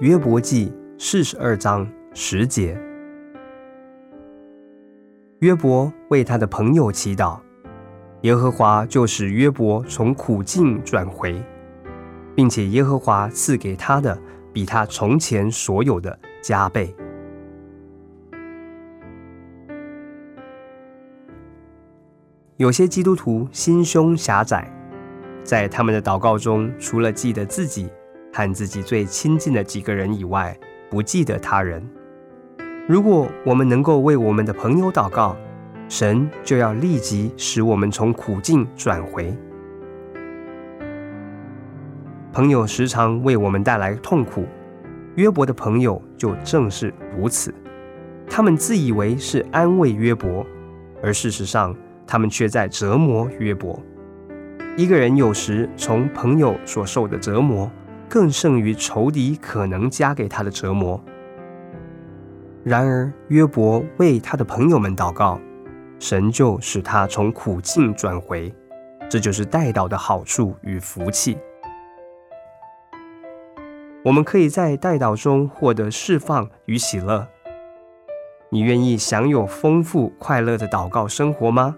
约伯记四十二章十节。约伯为他的朋友祈祷，耶和华就使约伯从苦境转回，并且耶和华赐给他的比他从前所有的加倍。有些基督徒心胸狭窄，在他们的祷告中，除了记得自己和自己最亲近的几个人以外，不记得他人。如果我们能够为我们的朋友祷告，神就要立即使我们从苦境转回。朋友时常为我们带来痛苦，约伯的朋友就正是如此。他们自以为是安慰约伯，而事实上，他们却在折磨约伯。一个人有时从朋友所受的折磨，更胜于仇敌可能加给他的折磨。然而，约伯为他的朋友们祷告，神就使他从苦境转回。这就是代祷的好处与福气。我们可以在代祷中获得释放与喜乐。你愿意享有丰富快乐的祷告生活吗？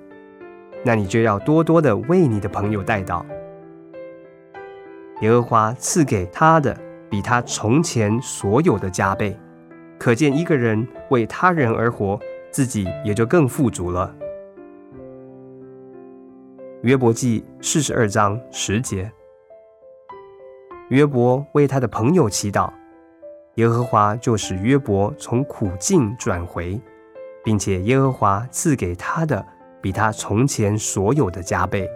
那你就要多多的为你的朋友带祷，耶和华赐给他的比他从前所有的加倍，可见一个人为他人而活，自己也就更富足了。约伯记四十二章十节，约伯为他的朋友祈祷，耶和华就使约伯从苦境转回，并且耶和华赐给他的。比他从前所有的加倍。